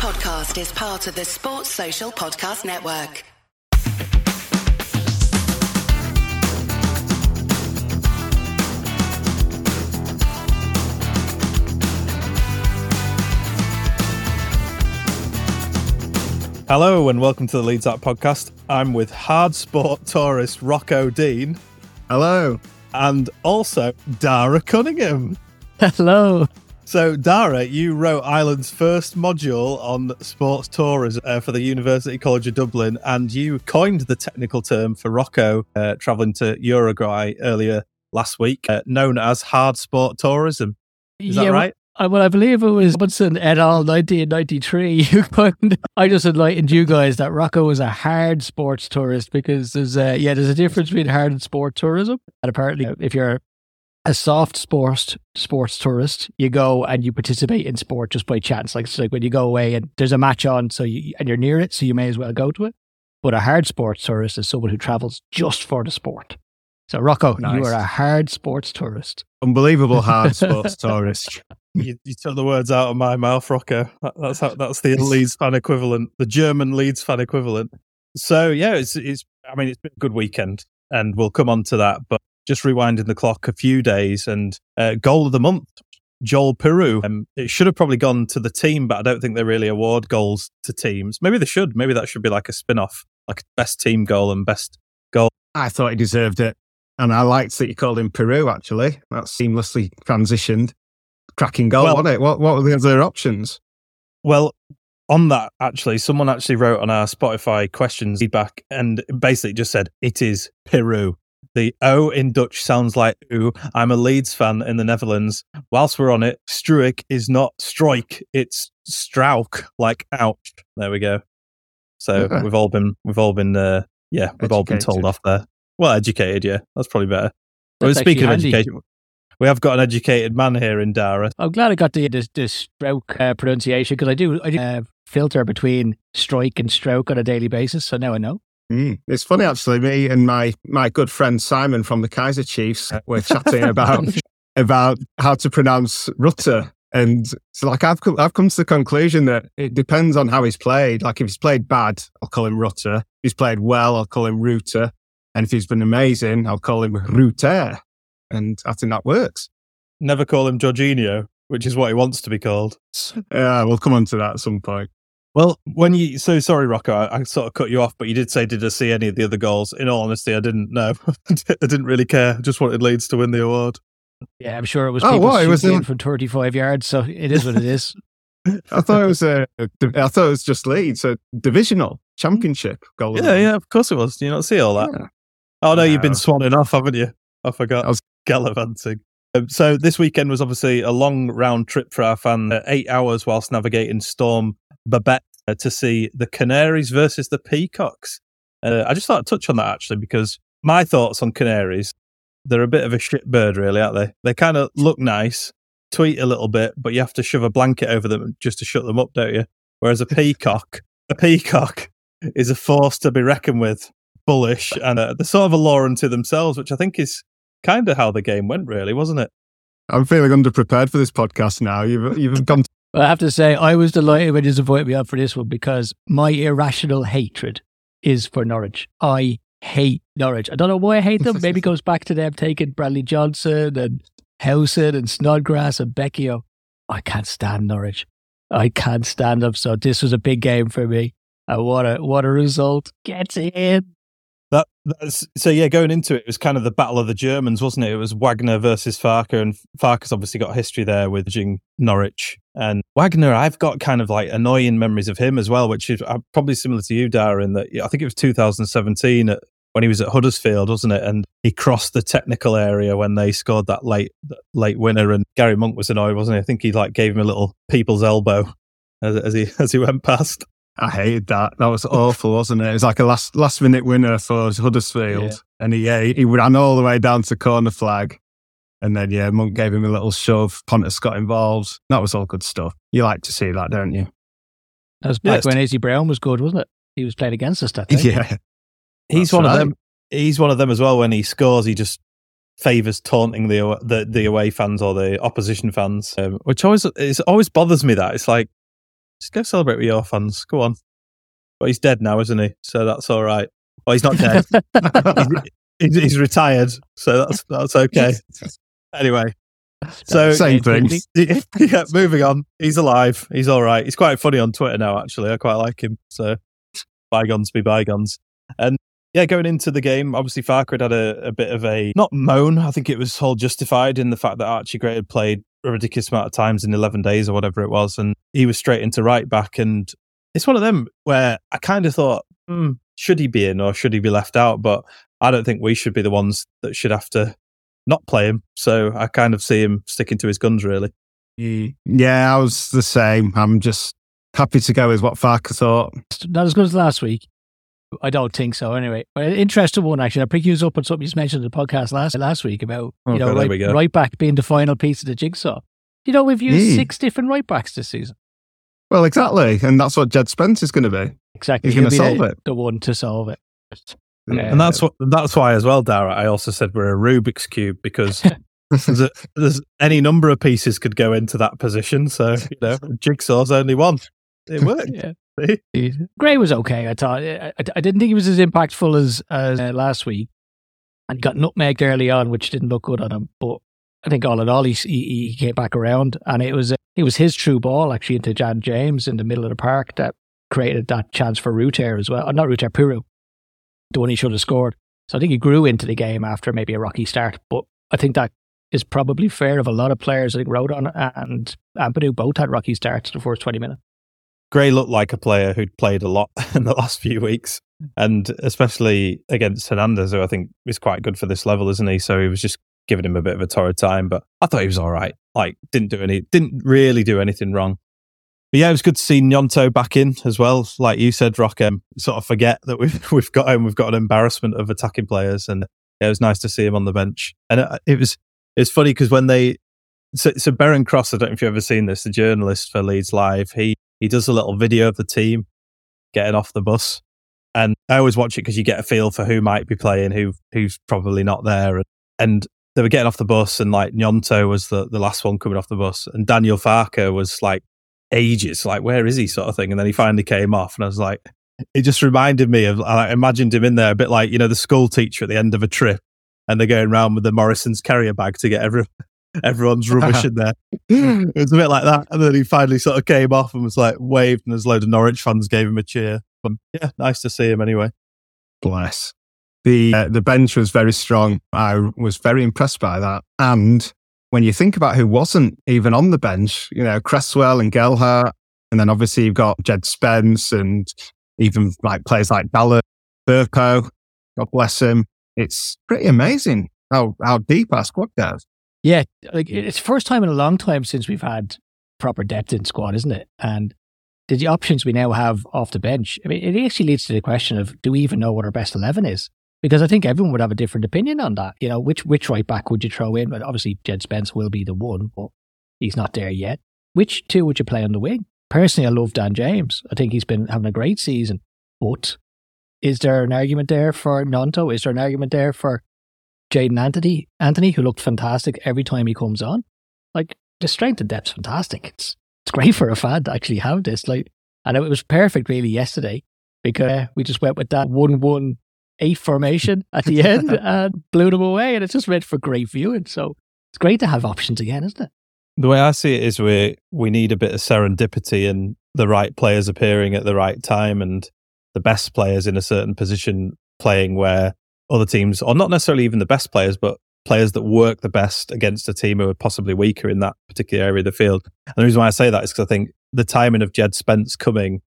podcast is part of the Sports Social Podcast Network. Hello and welcome to the Leeds Up podcast. I'm with hard sport tourist Rocco Dean Hello. and also Darragh Cunningham. Hello. So, Darragh, you wrote Ireland's first module on sports tourism uh, for the University College of Dublin, and you coined the technical term for Rocco uh, traveling to Uruguay earlier last week, uh, known as hard sport tourism. Is that well, right? I, well, I believe it was Robinson et al. 1993. who coined- I just enlightened you guys that Rocco was a hard sports tourist because there's a, yeah, there's a difference between hard and sport tourism. And apparently, if you're a soft sports sports tourist, you go and you participate in sport just by chance. Like, it's like when you go away and there's a match on, so you and you're near it, so you may as well go to it. But a hard sports tourist is someone who travels just for the sport. So, Rocco, you are a hard sports tourist. Unbelievable hard sports tourist. You, you took the words out of my mouth, Rocco. That, that's how, that's the Leeds fan equivalent, the German Leeds fan equivalent. So yeah, it's it's. I mean, it's been a good weekend, and we'll come on to that. But just rewinding the clock a few days, and uh, goal of the month, Joel Peru. Um, it should have probably gone to the team, but I don't think they really award goals to teams. Maybe they should. Maybe that should be like a spin-off, like best team goal and best. Goal. I thought he deserved it. And I liked that you called him Peru, actually. That seamlessly transitioned. Cracking goal, Well- wasn't it? What, what were the other options? Well, on that, actually, someone actually wrote on our Spotify questions feedback and basically just said, it is Peru. The O in Dutch sounds like oo. I'm a Leeds fan in the Netherlands. Whilst we're on it, Struik is not strike, it's Strauk, like ouch. There we go. So Okay. we've all been, we've all been, uh, yeah, we've all been told off there. Well, educated, yeah, that's probably better. Well, That's speaking of handy. education, we have got an educated man here in Darragh. I'm glad I got the the, the stroke uh, pronunciation because I do I do uh, filter between strike and stroke on a daily basis, so now I know. Mm. It's funny, actually. Me and my, my good friend Simon from the Kaiser Chiefs were chatting about about how to pronounce Rutter. And so, like, I've come, I've come to the conclusion that it depends on how he's played. Like, if he's played bad, I'll call him Rutter. If he's played well, I'll call him Ruter. And if he's been amazing, I'll call him Ruter. And I think that works. Never call him Georginio, which is what he wants to be called. Yeah, we'll come on to that at some point. Well, when you so sorry, Rocco, I, I sort of cut you off, but you did say, "Did I see any of the other goals?" In all honesty, I didn't know. I didn't really care. I just wanted Leeds to win the award. Yeah, I'm sure it was Oh, people what? It was in in- from 35 yards, so it is what it is. I thought it was a, I thought it was just Leeds, a divisional championship goal. Yeah, yeah, of course it was. Do you not see all that? Yeah. Oh no, you've been swanning off, haven't you? I forgot. I was- gallivanting. Um, so this weekend was obviously a long round trip for our fan, uh, eight hours whilst navigating Storm Babette uh, to see the Canaries versus the Peacocks. Uh, I just thought I'd touch on that actually because my thoughts on Canaries, they're a bit of a shit bird, really, aren't they? They kind of look nice, tweet a little bit, but you have to shove a blanket over them just to shut them up, don't you? Whereas a peacock, a peacock is a force to be reckoned with, bullish, and uh, they're sort of a law unto themselves, which I think is kind of how the game went, really, wasn't it? I'm feeling underprepared for this podcast now. You've you've gone I have to say, I was delighted when you invited me on for this one because my irrational hatred is for Norwich. I hate Norwich. I don't know why I hate them. Maybe it goes back to them taking Bradley Johnson and Howson and Snodgrass and Becchio. I can't stand Norwich. I can't stand them. So this was a big game for me. And what a what a result. Gets in. That so yeah, going into it, it was kind of the battle of the Germans, wasn't it? It was Wagner versus Farke, and Farke's obviously got history there with jing Norwich. And Wagner, I've got kind of like annoying memories of him as well, which is uh, probably similar to you, Darren. that I think it was 2017 at, when he was at Huddersfield, wasn't it? And he crossed the technical area when they scored that late late winner, and Gary Monk was annoyed, wasn't he? I think he like gave him a little people's elbow as, as he as he went past. I hated that. That was awful, wasn't it? It was like a last last minute winner for Huddersfield, Yeah. and he yeah, he ran all the way down to corner flag, and then yeah, Monk gave him a little shove. Pontus got involved. That was all good stuff. You like to see that, don't you? That was back Yes. when Izzy Brown was good, wasn't it? He was playing against us I think. Yeah, He's That's one right. of them. He's one of them as well. When he scores, he just favors taunting the the, the away fans or the opposition fans, um, which always it always bothers me. That it's like Just go celebrate with your fans. Go on. But he's dead now, isn't he? So that's all right. Well, he's not dead. he's, he's, retired, so that's that's okay. Anyway, so Same thing. yeah, moving on. He's alive. He's all right. He's quite funny on Twitter now, actually. I quite like him. So bygones be bygones. And yeah, going into the game, obviously Farke had a, a bit of a not moan. I think it was all justified in the fact that Archie Gray had played a ridiculous amount of times in 11 days or whatever it was. And he was straight into right back. And it's one of them where I kind of thought, hmm, should he be in or should he be left out? But I don't think we should be the ones that should have to not play him. So I kind of see him sticking to his guns, really. Yeah, I was the same. I'm just happy to go with what Farke thought. Not as good as last week. I don't think so. Anyway, uh, interesting one actually. I pick you up on something you just mentioned in the podcast last last week about you know okay, there right, we right back being the final piece of the jigsaw. You know, we've used Yeah. six different right backs this season. Well, exactly. And that's what Djed Spence is going to be. Exactly, He's gonna solve the, it. the one to solve it. Yeah. And that's what that's why as well, Darragh. I also said we're a Rubik's cube because there's, a, there's any number of pieces could go into that position. So you know, jigsaw's only one. It worked. Yeah. Gray was okay. I thought. I, I- didn't think he was as impactful as as uh, last week, and got nutmegged early on, which didn't look good on him. But I think all in all, he he, he came back around, and it was uh, it was his true ball actually into Dan James in the middle of the park that created that chance for Ruter as well. Uh, not Ruter, Piroe, the one he should have scored. So I think he grew into the game after maybe a rocky start. But I think that is probably fair of a lot of players. I think Rodon and Ampadu both had rocky starts the first twenty minutes. Gray looked like a player who'd played a lot in the last few weeks, and especially against Hernandez, who I think is quite good for this level, isn't he? So he was just giving him a bit of a torrid time, but I thought he was all right. Like, didn't do any, didn't really do anything wrong. But yeah, it was good to see Gnonto back in as well. Like you said, Rock, um, sort of forget that we've we've got him. We've got an embarrassment of attacking players, and yeah, it was nice to see him on the bench. And it, it was it's funny because when they so, so Beren Cross, I don't know if you've ever seen this, the journalist for Leeds Live, he he does a little video of the team getting off the bus, and I always watch it because you get a feel for who might be playing, who who's probably not there, and, and they were getting off the bus, and like Gnonto was the the last one coming off the bus, and Daniel Farke was like ages, like where is he, sort of thing, and then he finally came off, and I was like, it just reminded me of I imagined him in there a bit like you know the school teacher at the end of a trip, and they're going around with the Morrison's carrier bag to get every everyone's rubbish in there. It was a bit like that. And then he finally sort of came off and was like waved, and there's a load of Norwich fans gave him a cheer. But yeah, nice to see him anyway. Bless. The uh, the bench was very strong. I was very impressed by that. And when you think about who wasn't even on the bench, you know, Cresswell and Gelhardt, and then obviously you've got Djed Spence and even like players like Ballard, Firpo, God bless him. It's pretty amazing how, how deep our squad goes. Yeah, like it- it's first time in a long time since we've had proper depth in squad, isn't it? And the, the options we now have off the bench, I mean, it actually leads to the question of do we even know what our best eleven is? Because I think everyone would have a different opinion on that. You know, which which right back would you throw in? But obviously, Djed Spence will be the one, but he's not there yet. Which two would you play on the wing? Personally, I love Dan James. I think he's been having a great season. But is there an argument there for Gnonto? Is there an argument there for Jaidon Anthony, Anthony, who looked fantastic every time he comes on. Like the strength and depth's fantastic. It's it's great for a fan to actually have this. Like, and it was perfect really yesterday because we just went with that one one eight formation at the end and blew them away, and it's just meant for great viewing. So it's great to have options again, isn't it? The way I see it is we we need a bit of serendipity and the right players appearing at the right time and the best players in a certain position playing where other teams, or not necessarily even the best players, but players that work the best against a team who are possibly weaker in that particular area of the field. And the reason why I say that is because I think the timing of Djed Spence coming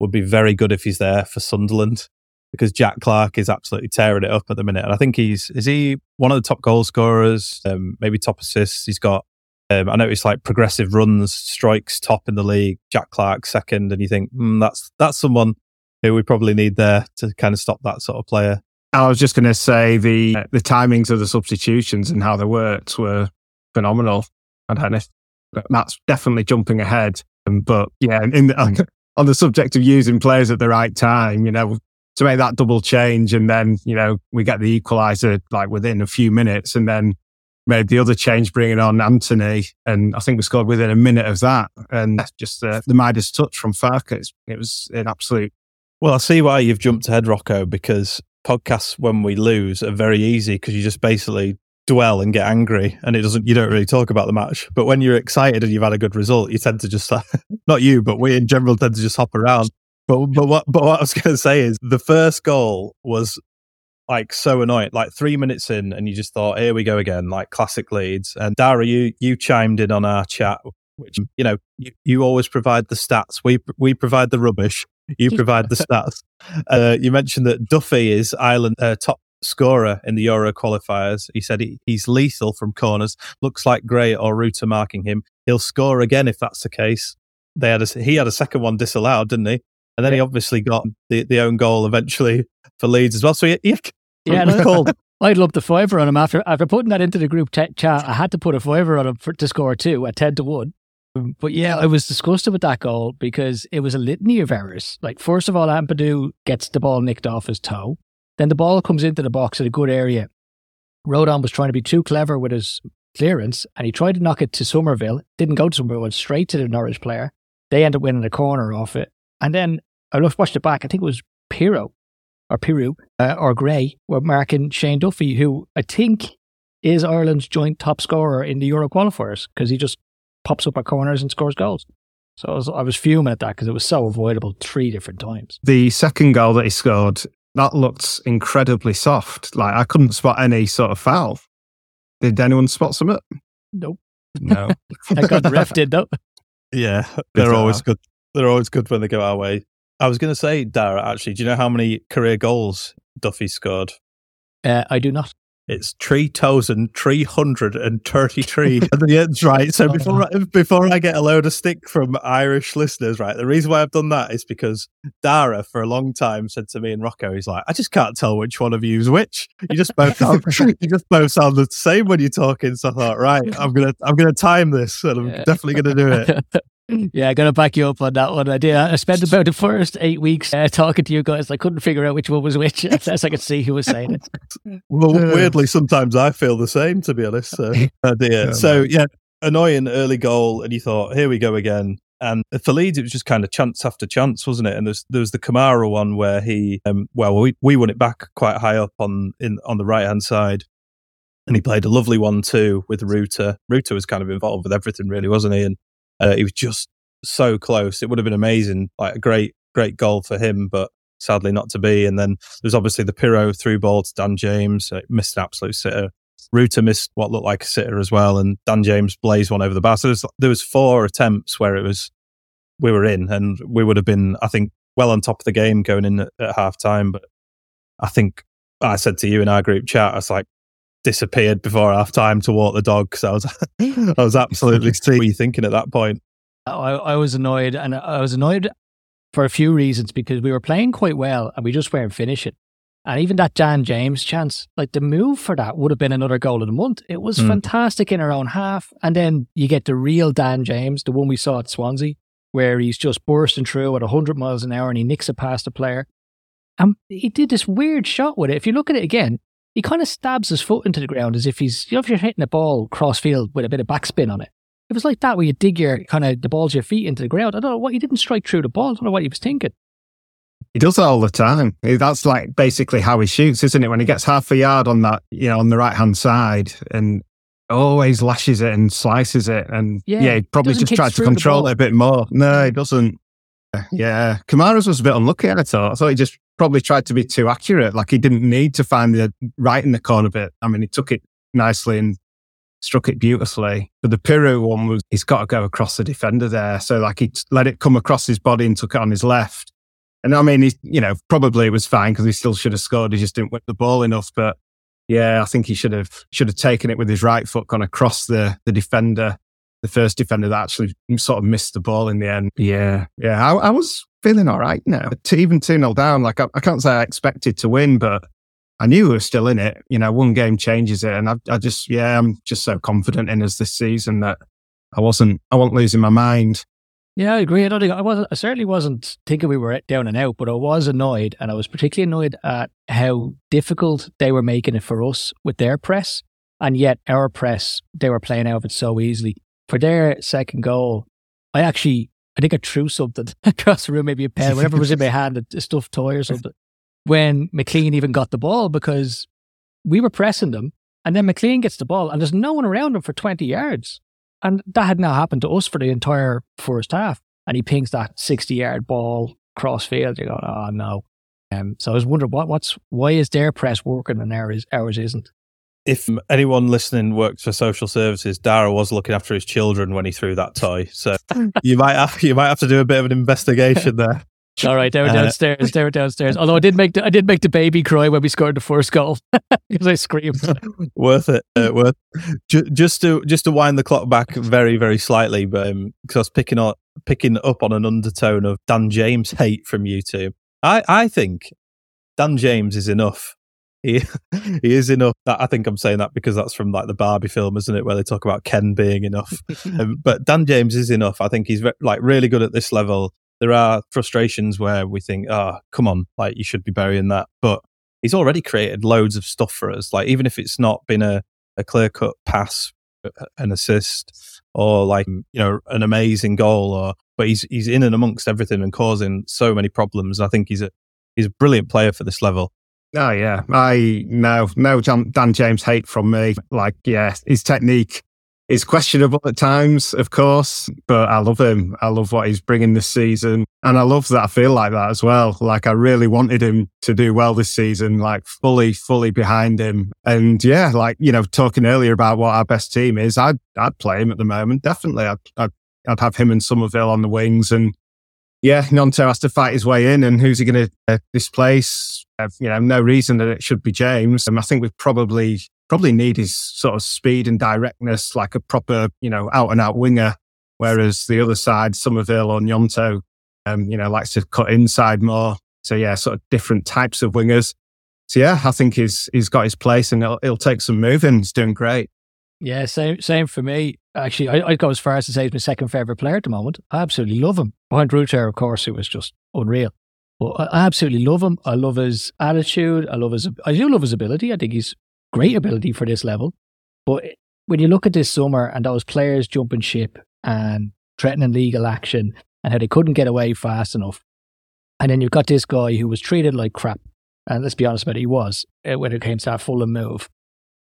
would be very good if he's there for Sunderland because Jack Clarke is absolutely tearing it up at the minute. And I think he's, is he one of the top goal scorers, um, maybe top assists? He's got, um, I noticed like progressive runs, strikes top in the league, Jack Clarke second. And you think, hmm, that's, that's someone who we probably need there to kind of stop that sort of player. I was just going to say the the timings of the substitutions and how they worked were phenomenal. I don't know. if- That's definitely jumping ahead. Um, But yeah, in the, on the subject of using players at the right time, you know, to make that double change and then, you know, we get the equalizer like within a few minutes and then made the other change, bringing on Anthony, and I think we scored within a minute of that. And just uh, the Midas touch from Farke, it was an absolute. Well, I see why you've jumped ahead, Rocco, because podcasts when we lose are very easy because you just basically dwell and get angry and it doesn't you don't really talk about the match. But when you're excited and you've had a good result you tend to just not you but we in general tend to just hop around. But but what but what I was going to say is the first goal was like so annoying. Like 3 minutes in and you just thought here we go again like classic leads and Darragh you you chimed in on our chat which you know you, you always provide the stats. We we provide the rubbish you provide the stats uh, you mentioned that Duffy is Ireland uh, top scorer in the Euro qualifiers. He said he, he's lethal from corners. Looks like Gray or Rutter marking him. He'll score again if that's the case. They had a, he had a second one disallowed, didn't he? And then yeah. he obviously got the, the own goal eventually for Leeds as well. So he, he yeah, no, called. I'd love the fiver on him after after putting that into the group t- chat. I had to put a fiver on him for, to score two at ten to one. But yeah, I was disgusted with that goal because it was a litany of errors. Like first of all, Ampadu gets the ball nicked off his toe. Then the ball comes into the box at a good area. Rodon was trying to be too clever with his clearance and he tried to knock it to Summerville. Didn't go to Summerville, went straight to the Norwich player. They ended up winning a corner off it. And then I watched it back. I think it was Piroe or Piru uh, or Gray were marking Shane Duffy, who I think is Ireland's joint top scorer in the Euro qualifiers because he just pops up at corners and scores goals. So I was, I was fuming at that because it was so avoidable three different times. The second goal that he scored that looked incredibly soft. Like I couldn't spot any sort of foul. Did anyone spot some? It? Nope. No. I got ref did though. Yeah, they're always good. They're always good when they go our way. I was going to say, Darragh. Actually, do you know how many career goals Duffy scored? Uh, I do not. It's three thousand three hundred and thirty-three the end, right? So oh, before I, before I get a load of stick from Irish listeners, right? The reason why I've done that is because Darragh, for a long time, said to me and Rocco, he's like, I just can't tell which one of you is which. You just both sound, you just both sound the same when you're talking. So I thought, right, I'm gonna I'm gonna time this, and I'm yeah. definitely gonna do it. Yeah, going to back you up on that one. I did. I spent about the first eight weeks uh, talking to you guys. I couldn't figure out which one was which, as I could see who was saying it. Well, weirdly, sometimes I feel the same, to be honest. So, uh, yeah, so yeah, annoying early goal, and you thought, here we go again. And for Leeds, it was just kind of chance after chance, wasn't it? And there's there was the Kamara one where he, um, well, we we won it back quite high up on in on the right hand side, and he played a lovely one too with Rutter. Rutter was kind of involved with everything, really, wasn't he? And uh, he was just so close. It would have been amazing, like a great, great goal for him, but sadly not to be. And then there's obviously the Piroe through ball to Dan James, uh, missed an absolute sitter. Rutter missed what looked like a sitter as well, and Dan James blazed one over the bar. So there was, there was four attempts where it was we were in, and we would have been, I think, well on top of the game going in at, at half time. But I think I said to you in our group chat, I was like, disappeared before half time to walk the dog because I was I was absolutely what you thinking at that point. I, I was annoyed, and I was annoyed for a few reasons because we were playing quite well and we just weren't finishing. And even that Dan James chance, like the move for that would have been another goal of the month. It was mm. fantastic in our own half. And then you get the real Dan James, the one we saw at Swansea, where he's just bursting through at 100 miles an hour and he nicks it past the player. And he did this weird shot with it. If you look at it again, he kind of stabs his foot into the ground as if he's, you know, if you're hitting a ball cross field with a bit of backspin on it. It was like that where you dig your kind of the balls your feet into the ground. I don't know what he didn't strike through the ball. I don't know what he was thinking. He does that all the time. That's like basically how he shoots, isn't it? When he gets half a yard on that, you know, on the right hand side, and always lashes it and slices it, and yeah, yeah he probably just tried to control it a bit more. No, he doesn't. Yeah, Kamara's was a bit unlucky. I thought. I thought he just probably tried to be too accurate. Like he didn't need to find the right in the corner bit. I mean, he took it nicely and struck it beautifully. But the Piroe one was he's got to go across the defender there. So like he let it come across his body and took it on his left. And I mean, he, you know, probably it was fine because he still should have scored. He just didn't whip the ball enough. But yeah, I think he should have should have taken it with his right foot, gone across the the defender, the first defender that actually sort of missed the ball in the end. Yeah, yeah, I, I was feeling all right now. Even two 0 down, like I, I can't say I expected to win, but I knew we were still in it. You know, one game changes it. And I, I just, yeah, I'm just so confident in us this season that I wasn't, I wasn't losing my mind. Yeah, I agree. I don't think I was. I certainly wasn't thinking we were down and out, but I was annoyed, and I was particularly annoyed at how difficult they were making it for us with their press. And yet our press, they were playing out of it so easily. For their second goal, I actually, I think I threw something across the room, maybe a pen, whatever was in my hand, a stuffed toy or something, when McLean even got the ball because we were pressing them. And then McLean gets the ball and there's no one around him for 20 yards. And that had now happened to us for the entire first half. And he pings that 60 yard ball cross field. You go, oh no. Um, so I was wondering what, what's why is their press working and ours, ours isn't? If anyone listening works for social services, Darragh was looking after his children when he threw that toy. So you might have you might have to do a bit of an investigation there. All right, they were downstairs. They were downstairs. Although I did make the, I did make the baby cry when we scored the first goal because I screamed. worth it. Uh, worth just to just to wind the clock back very very slightly, but um, because I was picking up picking up on an undertone of Dan James hate from you two. I I think Dan James is enough. He he is enough. I think I'm saying that because that's from like the Barbie film, isn't it, where they talk about Ken being enough. um, but Dan James is enough. I think he's like really good at this level there are frustrations where we think, oh, come on, like you should be burying that. But he's already created loads of stuff for us. Like even if it's not been a, a clear cut pass, uh, an assist, or like you know an amazing goal, or but he's he's in and amongst everything and causing so many problems. I think he's a he's a brilliant player for this level. Oh yeah, I know no Dan James hate from me. Like yeah, his technique is questionable at times, of course, but I love him. I love what he's bringing this season. And I love that I feel like that as well. Like I really wanted him to do well this season, like fully, fully behind him. And yeah, like, you know, talking earlier about what our best team is, I'd, I'd play him at the moment. Definitely. I'd, I'd, I'd have him and Summerville on the wings and yeah, Gnonto has to fight his way in, and who's he going to uh, displace? Uh, you know, no reason that it should be James. And I think we've probably probably need his sort of speed and directness like a proper, you know, out and out winger. Whereas the other side, Summerville or Gnonto, um, you know, likes to cut inside more. So yeah, sort of different types of wingers. So yeah, I think he's he's got his place and he'll, he'll take some moving. He's doing great. Yeah, same same for me. Actually, I, I'd go as far as to say he's my second favourite player at the moment. I absolutely love him. Behind Rutter, of course, who was just unreal. But I absolutely love him. I love his attitude. I love his. I do love his ability. I think he's great ability for this level. But when you look at this summer and those players jumping ship and threatening legal action and how they couldn't get away fast enough, and then you've got this guy who was treated like crap, and let's be honest about it, he was uh, when it came to that Fulham move.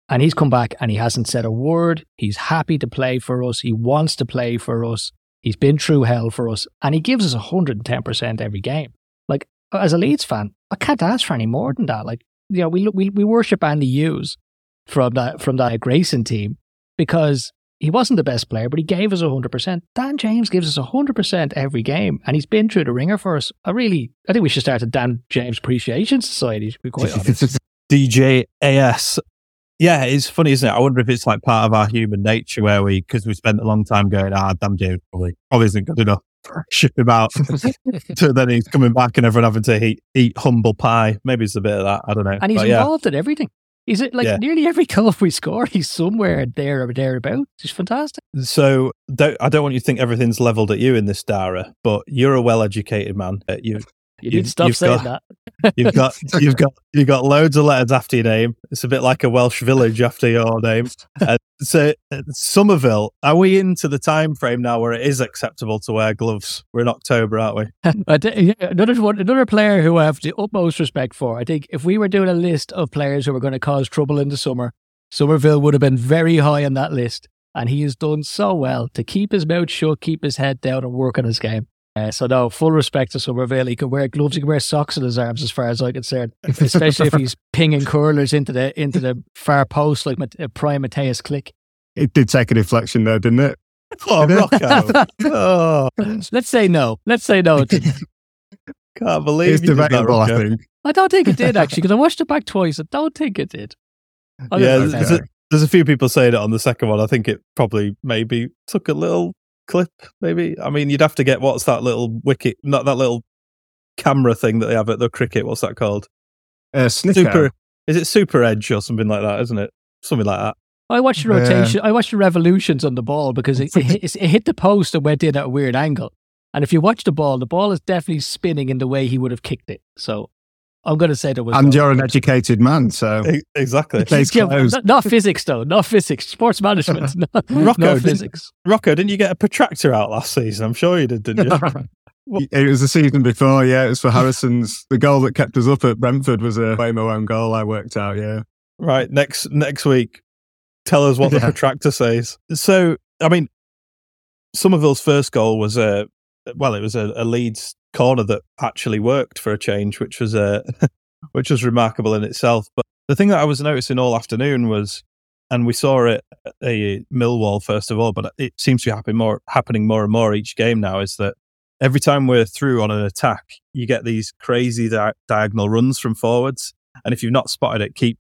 And he's come back and he hasn't said a word. He's happy to play for us. He wants to play for us. He's been through hell for us and he gives us 110% every game. Like, as a Leeds fan, I can't ask for any more than that. Like, you know, we we we worship Andy Hughes from that from that Grayson team because he wasn't the best player, but he gave us hundred percent. Dan James gives us hundred percent every game, and he's been through the ringer for us. I really, I think we should start a Dan James Appreciation Society. To be quite honest. Yeah, it's funny, isn't it? I wonder if it's like part of our human nature where we, because we spent a long time going, ah, damn, James probably, probably isn't good enough ship him out. so then he's coming back and everyone having to eat, eat humble pie. Maybe it's a bit of that. I don't know. And he's but, involved yeah. in everything. Is it like yeah. nearly every goal we score, he's somewhere there or thereabouts. He's fantastic. So don't, I don't want you to think everything's leveled at you in this Darragh, but you're a well-educated man. Uh, you you need to stop saying got, that. you've got you've got you've got loads of letters after your name. It's a bit like a Welsh village after your name. Uh, so uh, Summerville, are we into the time frame now where it is acceptable to wear gloves? We're in October, aren't we? another one, another player who I have the utmost respect for. I think if we were doing a list of players who were going to cause trouble in the summer, Summerville would have been very high on that list. And he has done so well to keep his mouth shut, keep his head down, and work on his game. Uh, so no, full respect to Summerville. He can wear gloves, he can wear socks on his arms, as far as I'm concerned. Especially if he's pinging curlers into the into the far post like uh, Prime Mateusz Klich. It did take a deflection there, didn't it? Oh, Rocco. oh. Let's say no. Let's say no. Can't believe it's debatable. I think. I don't think it did actually because I watched it back twice. I don't think it did. I yeah, there's a, there's a few people saying it on the second one. I think it probably maybe took a little clip, maybe. I mean, you'd have to get what's that little wicket, not that little camera thing that they have at the cricket. What's that called? Uh, Super. Is it Super Edge or something like that? Isn't it? Something like that. I watched the rotation. I watched the revolutions on the ball because it, it, it, hit the post and went in at a weird angle. And if you watch the ball, the ball is definitely spinning in the way he would have kicked it. So I'm going to say there was. And no- you're an educated man, so E- Exactly. Yeah, not, not physics though, not physics. Sports management, not, Rocco, not didn't- physics. Rocco, didn't you get a protractor out last season? I'm sure you did, didn't you? it was the season before. Yeah, it was for Harrison's. The goal that kept us up at Brentford was a Waymo own goal. I worked out. Yeah, right. Next next week, tell us what the protractor says. So, I mean, Summerville's first goal was a well, it was a, a Leeds corner that actually worked for a change, which was uh, a which was remarkable in itself. But the thing that I was noticing all afternoon was, and we saw it at Millwall first of all, but it seems to be happening more happening more and more each game now. Is that every time we're through on an attack, you get these crazy di- diagonal runs from forwards, and if you've not spotted it, keep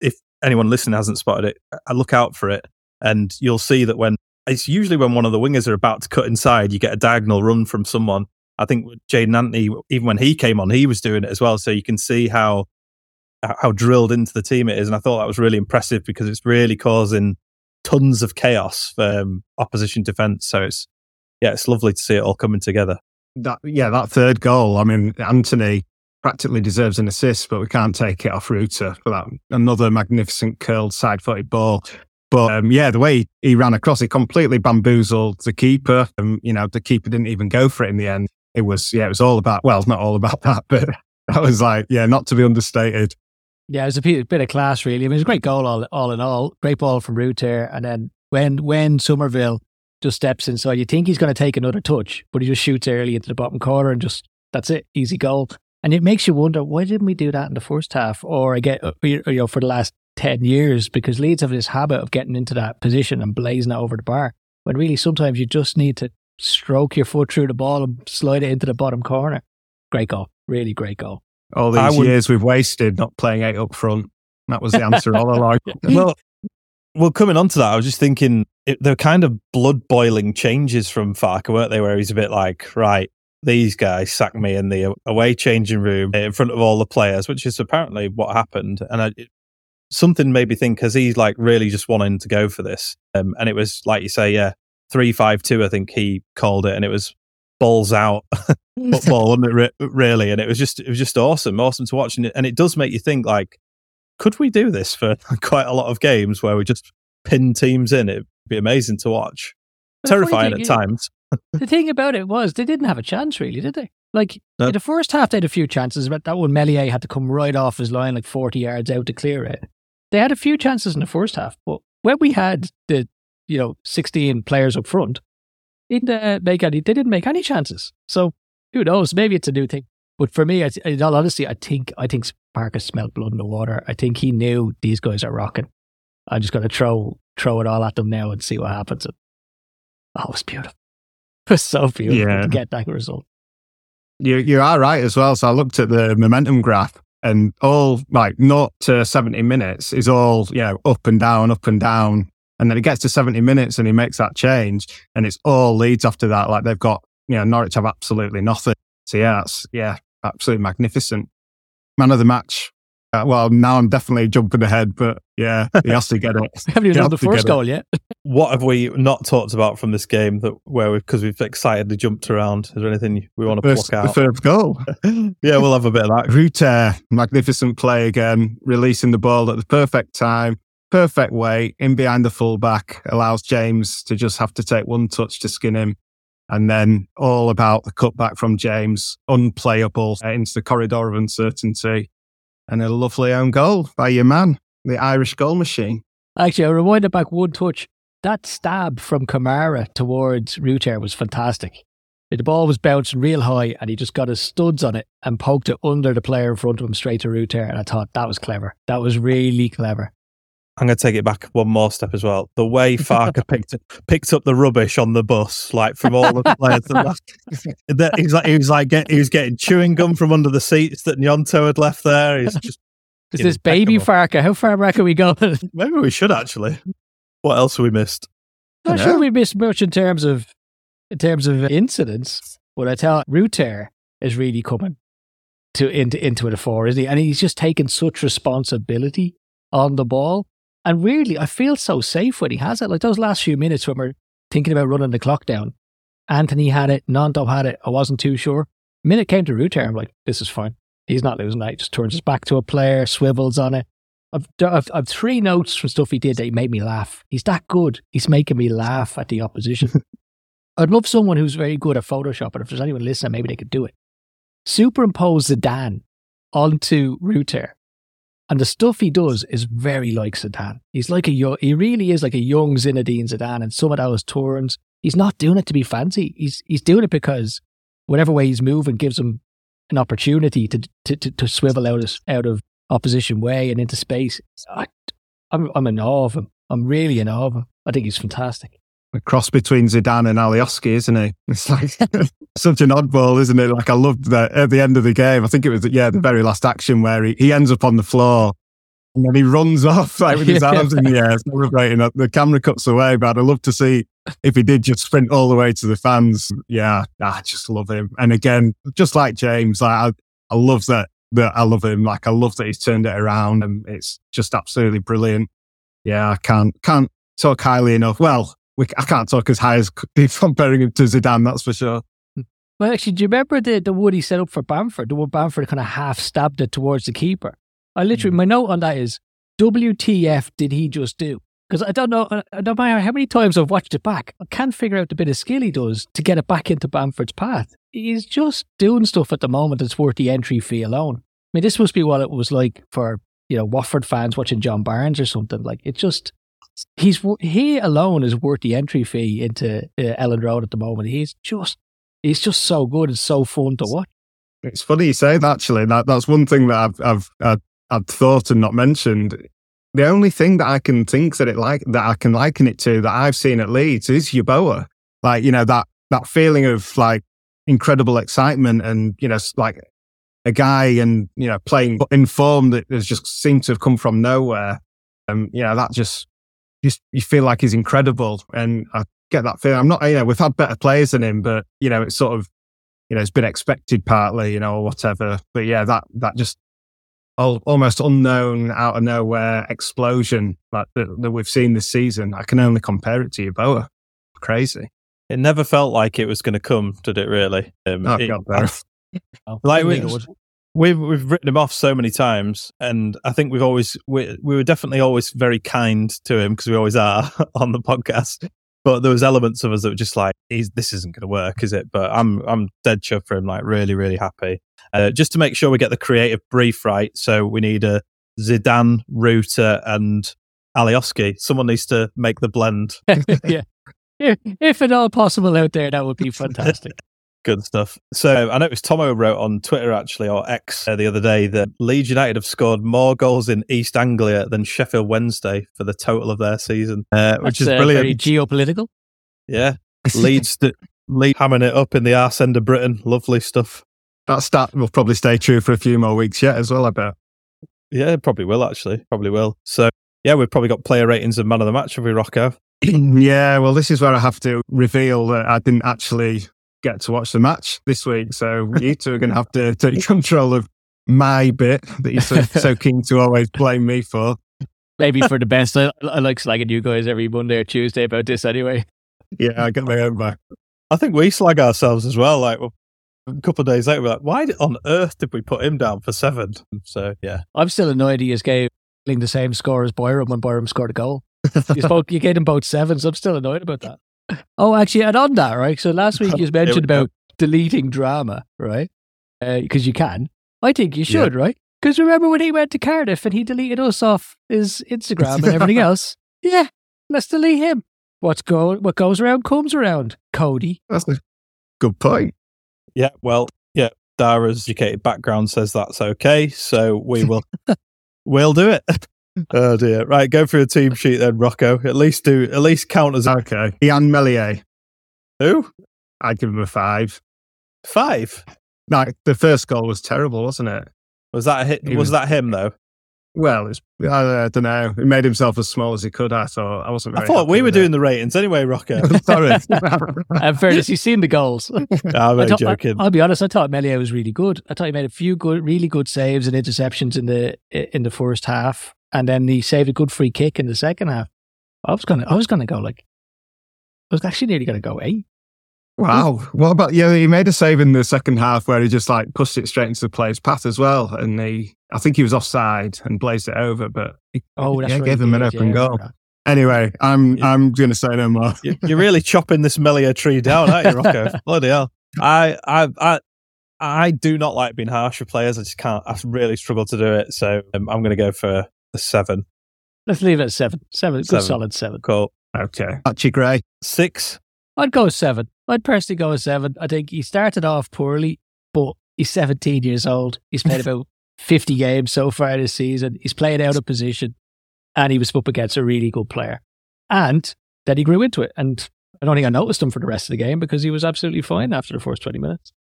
if anyone listening hasn't spotted it, I look out for it, and you'll see that when it's usually when one of the wingers are about to cut inside, you get a diagonal run from someone. I think Jaidon Anthony, even when he came on, he was doing it as well. So you can see how how drilled into the team it is, and I thought that was really impressive because it's really causing tons of chaos for um, opposition defense. So it's yeah, it's lovely to see it all coming together. that yeah, that third goal. I mean, Anthony practically deserves an assist, but we can't take it off Ruta for that. Another magnificent curled side-footed ball. But um, yeah, the way he ran across it completely bamboozled the keeper. Um, you know, the keeper didn't even go for it in the end. It was yeah, it was all about. Well, it's not all about that, but that was like yeah, not to be understated. Yeah, it was a bit, of class, really. I mean, it was a great goal, all, all in all. Great ball from Ruter. And then when when Summerville just steps inside, you think he's going to take another touch, but he just shoots early into the bottom corner and just, that's it, easy goal. And it makes you wonder, why didn't we do that in the first half? Or, I get, uh, you know, for the last 10 years, because Leeds have this habit of getting into that position and blazing it over the bar. When really sometimes you just need to stroke your foot through the ball and slide it into the bottom corner. Great goal. Really great goal. All these would- years we've wasted not playing eight up front. That was the answer all along. well, well, coming on to that, I was just thinking it, they're kind of blood boiling changes from Farke, weren't they? Where he's a bit like, right, these guys sack me in the away changing room in front of all the players, which is apparently what happened. And I, it, something made me think, because he's like really just wanting to go for this. Um, and it was like you say, yeah, three five two. I think he called it, and it was balls out football, wasn't it? Re- really, and it was just it was just awesome, awesome to watch, and it, and it does make you think like, could we do this for quite a lot of games where we just pin teams in? It'd be amazing to watch. But Terrifying at times. the thing about it was they didn't have a chance really, did they? Like No. in the first half, they had a few chances, but that one Meslier had to come right off his line, like forty yards out to clear it. They had a few chances in the first half, but when we had the you know sixteen players up front, didn't uh, make any. They didn't make any chances. So who knows? Maybe it's a new thing. But for me, I, in all honesty, I think I think Farke smelled blood in the water. I think he knew these guys are rocking. I'm just going to throw throw it all at them now and see what happens. And, oh, it was beautiful. It was so beautiful Yeah. to get that result. You you are right as well. So I looked at the momentum graph, and all like not to seventy minutes is all you know up and down, up and down, and then it gets to seventy minutes and he makes that change, and it's all leads after that. Like they've got you know Norwich have absolutely nothing. So yeah, that's, yeah, absolutely magnificent. Man of the match. Uh, well, now I'm definitely jumping ahead, but yeah, he has to get it. Haven't even You done the first get it. goal yet. What have we not talked about from this game that where we because we've excitedly jumped around? Is there anything we want to First, pluck the first goal. yeah, we'll have a bit of that. Ruter, magnificent play again, releasing the ball at the perfect time, perfect way, in behind the fullback, allows James to just have to take one touch to skin him. And then all about the cutback from James, unplayable into the corridor of uncertainty. And a lovely own goal by your man, the Irish goal machine. Actually, I rewind it back one touch. That stab from Kamara towards Ruter was fantastic. The ball was bouncing real high and he just got his studs on it and poked it under the player in front of him straight to Ruter. And I thought that was clever. That was really clever. I'm going to take it back one more step as well. The way Farke picked picked up the rubbish on the bus, like from all the players, that left, that he's like he was like get, he was getting chewing gum from under the seats that Gnonto had left there. He's just Is this baby. Farke? How far back are we going? maybe we should actually. What else have we missed? Not sure we missed much in terms of in terms of incidents, but I tell Ruter is really coming to into into the fore, isn't he? And he's just taking such responsibility on the ball. And weirdly, I feel so safe when he has it. Like those last few minutes when we're thinking about running the clock down. Anthony had it, Gnonto had it. I wasn't too sure. minute came to Ruter, I'm like, this is fine. He's not losing that. He just turns his back to a player, swivels on it. I've, I've, I've three notes from stuff he did that he made me laugh. He's that good. He's making me laugh at the opposition. I'd love someone who's very good at Photoshop, and if there's anyone listening, maybe they could do it. Superimpose Zidane onto Ruter. And the stuff he does is very like Zidane. He's like a young, he really is like a young Zinedine Zidane, and some of those turns, he's not doing it to be fancy. He's he's doing it because whatever way he's moving gives him an opportunity to to, to, to swivel out of out of opposition way and into space. I, I'm I'm in awe of him. I'm really in awe of him. I think he's fantastic. A cross between Zidane and Alioski, isn't he? It's like such an oddball, isn't it? Like I loved that at the end of the game. I think it was yeah the very last action where he, he ends up on the floor and then he runs off like with his arms in the air, celebrating. Uh, the camera cuts away, but I'd love to see if he did just sprint all the way to the fans. Yeah, I just love him. And again, just like James, like I, I love that that I love him. Like I love that he's turned it around, and it's just absolutely brilliant. Yeah, I can't can't talk highly enough. Well, we, I can't talk as high as comparing him to Zidane, that's for sure. Well, actually, do you remember the the wood he set up for Bamford? The one Bamford kind of half stabbed it towards the keeper. I literally, mm. my note on that is, WTF did he just do? Because I don't know, I don't matter how many times I've watched it back, I can't figure out the bit of skill he does to get it back into Bamford's path. He's just doing stuff at the moment that's worth the entry fee alone. I mean, this must be what it was like for, you know, Watford fans watching John Barnes or something. Like, it just, he's, he alone is worth the entry fee into uh, Elland Road at the moment. He's just, he's just so good and so fun to watch. It's funny you say that, actually. That, that's one thing that I've, I've, I've I'd thought and not mentioned. The only thing that I can think that it like that I can liken it to that I've seen at Leeds is Yeboah. Like, you know, that that feeling of like incredible excitement and, you know, like a guy and, you know, playing in form that has just seemed to have come from nowhere. Um, you know, that just just you feel like he's incredible. And I get that feeling. I'm not, you know, we've had better players than him, but you know, it's sort of, you know, it's been expected partly, you know, or whatever. But yeah, that that just almost unknown, out of nowhere explosion like that, that we've seen this season. I can only compare it to Yeboah. Crazy. It never felt like it was going to come, did it? Really? Um, oh, it, God, Oh, like we, we've we've written him off so many times, and I think we've always we we were definitely always very kind to him because we always are on the podcast. But there was elements of us that were just like, this isn't going to work, is it? But I'm I'm dead chuffed for him, like really really happy. Uh, just to make sure we get the creative brief right. So we need a Zidane, Ruter, and Alioski. Someone needs to make the blend. yeah. If at all possible out there, that would be fantastic. Good stuff. So I noticed Tomo wrote on Twitter actually or X uh, the other day that Leeds United have scored more goals in East Anglia than Sheffield Wednesday for the total of their season, uh, which is uh, brilliant. geopolitical. Yeah, Leeds, Leeds hammering it up in the arse end of Britain. Lovely stuff. That stat will probably stay true for a few more weeks yet as well. I bet. Yeah, probably will actually. Probably will. So yeah, we've probably got player ratings of man of the match, have we, Rocco? yeah, well, this is where I have to reveal that I didn't actually get to watch the match this week. So you two are going to have to take control of my bit that you're so, so keen to always blame me for. Maybe for the best. I, I like slagging you guys every Monday or Tuesday about this anyway. Yeah, I get my own back. I think we slag ourselves as well. Like, a couple of days later, we're like, why on earth did we put him down for seven? So, yeah. I'm still annoyed he is getting the same score as Byram when Byram scored a goal. you, spoke, you gave him both sevens. I'm still annoyed about that. Oh, actually, and on that, right? So last week you mentioned about deleting Drameh, right? Because uh, you can. I think you should, yeah. right? Because remember when he went to Cardiff and he deleted us off his Instagram and everything else? Yeah, let's delete him. What's go what goes around comes around, Cody. That's a good point. Yeah, well, yeah, Darragh's educated background says that's okay, so we will we'll do it. Oh dear. Right, go through a team sheet then, Rocco. At least do at least count as Okay. Illan Meslier. Who? I'd give him a five. Five? Like the first goal was terrible, wasn't it? Was that a hit? Was, was, that him though? Well, I, I, don't know. He made himself as small as he could. I thought I wasn't. I thought we were doing it. the ratings anyway, Rocco. Sorry. In fairness, you've seen the goals. I'm only thought, joking. I, will be honest. I thought Meslier was really good. I thought he made a few good, really good saves and interceptions in the in the first half, and then he saved a good free kick in the second half. I was gonna, I was gonna go like, I was actually nearly gonna go eight. Wow. What about yeah? He made a save in the second half where he just like pushed it straight into the player's path as well, and he I think he was offside and blazed it over, but he, Oh, that's yeah, gave him an did, open yeah, goal. right. Anyway, I'm Yeah. I'm going to say no more. You- You're really chopping this Meslier tree down, aren't you, Rocco? Bloody hell. I, I, I, I do not like being harsh with players. I just can't. I really struggle to do it. So um, I'm going to go for a seven. Let's leave it at seven. Seven. Good Seven. solid seven. Cool. Okay, Archie Gray. Six. I'd go seven. I'd personally go with seven. I think he started off poorly, but he's 17 years old. He's played about 50 games so far this season. He's played out of position and he was up against a really good player. And then he grew into it. And I don't think I noticed him for the rest of the game because he was absolutely fine after the first 20 minutes.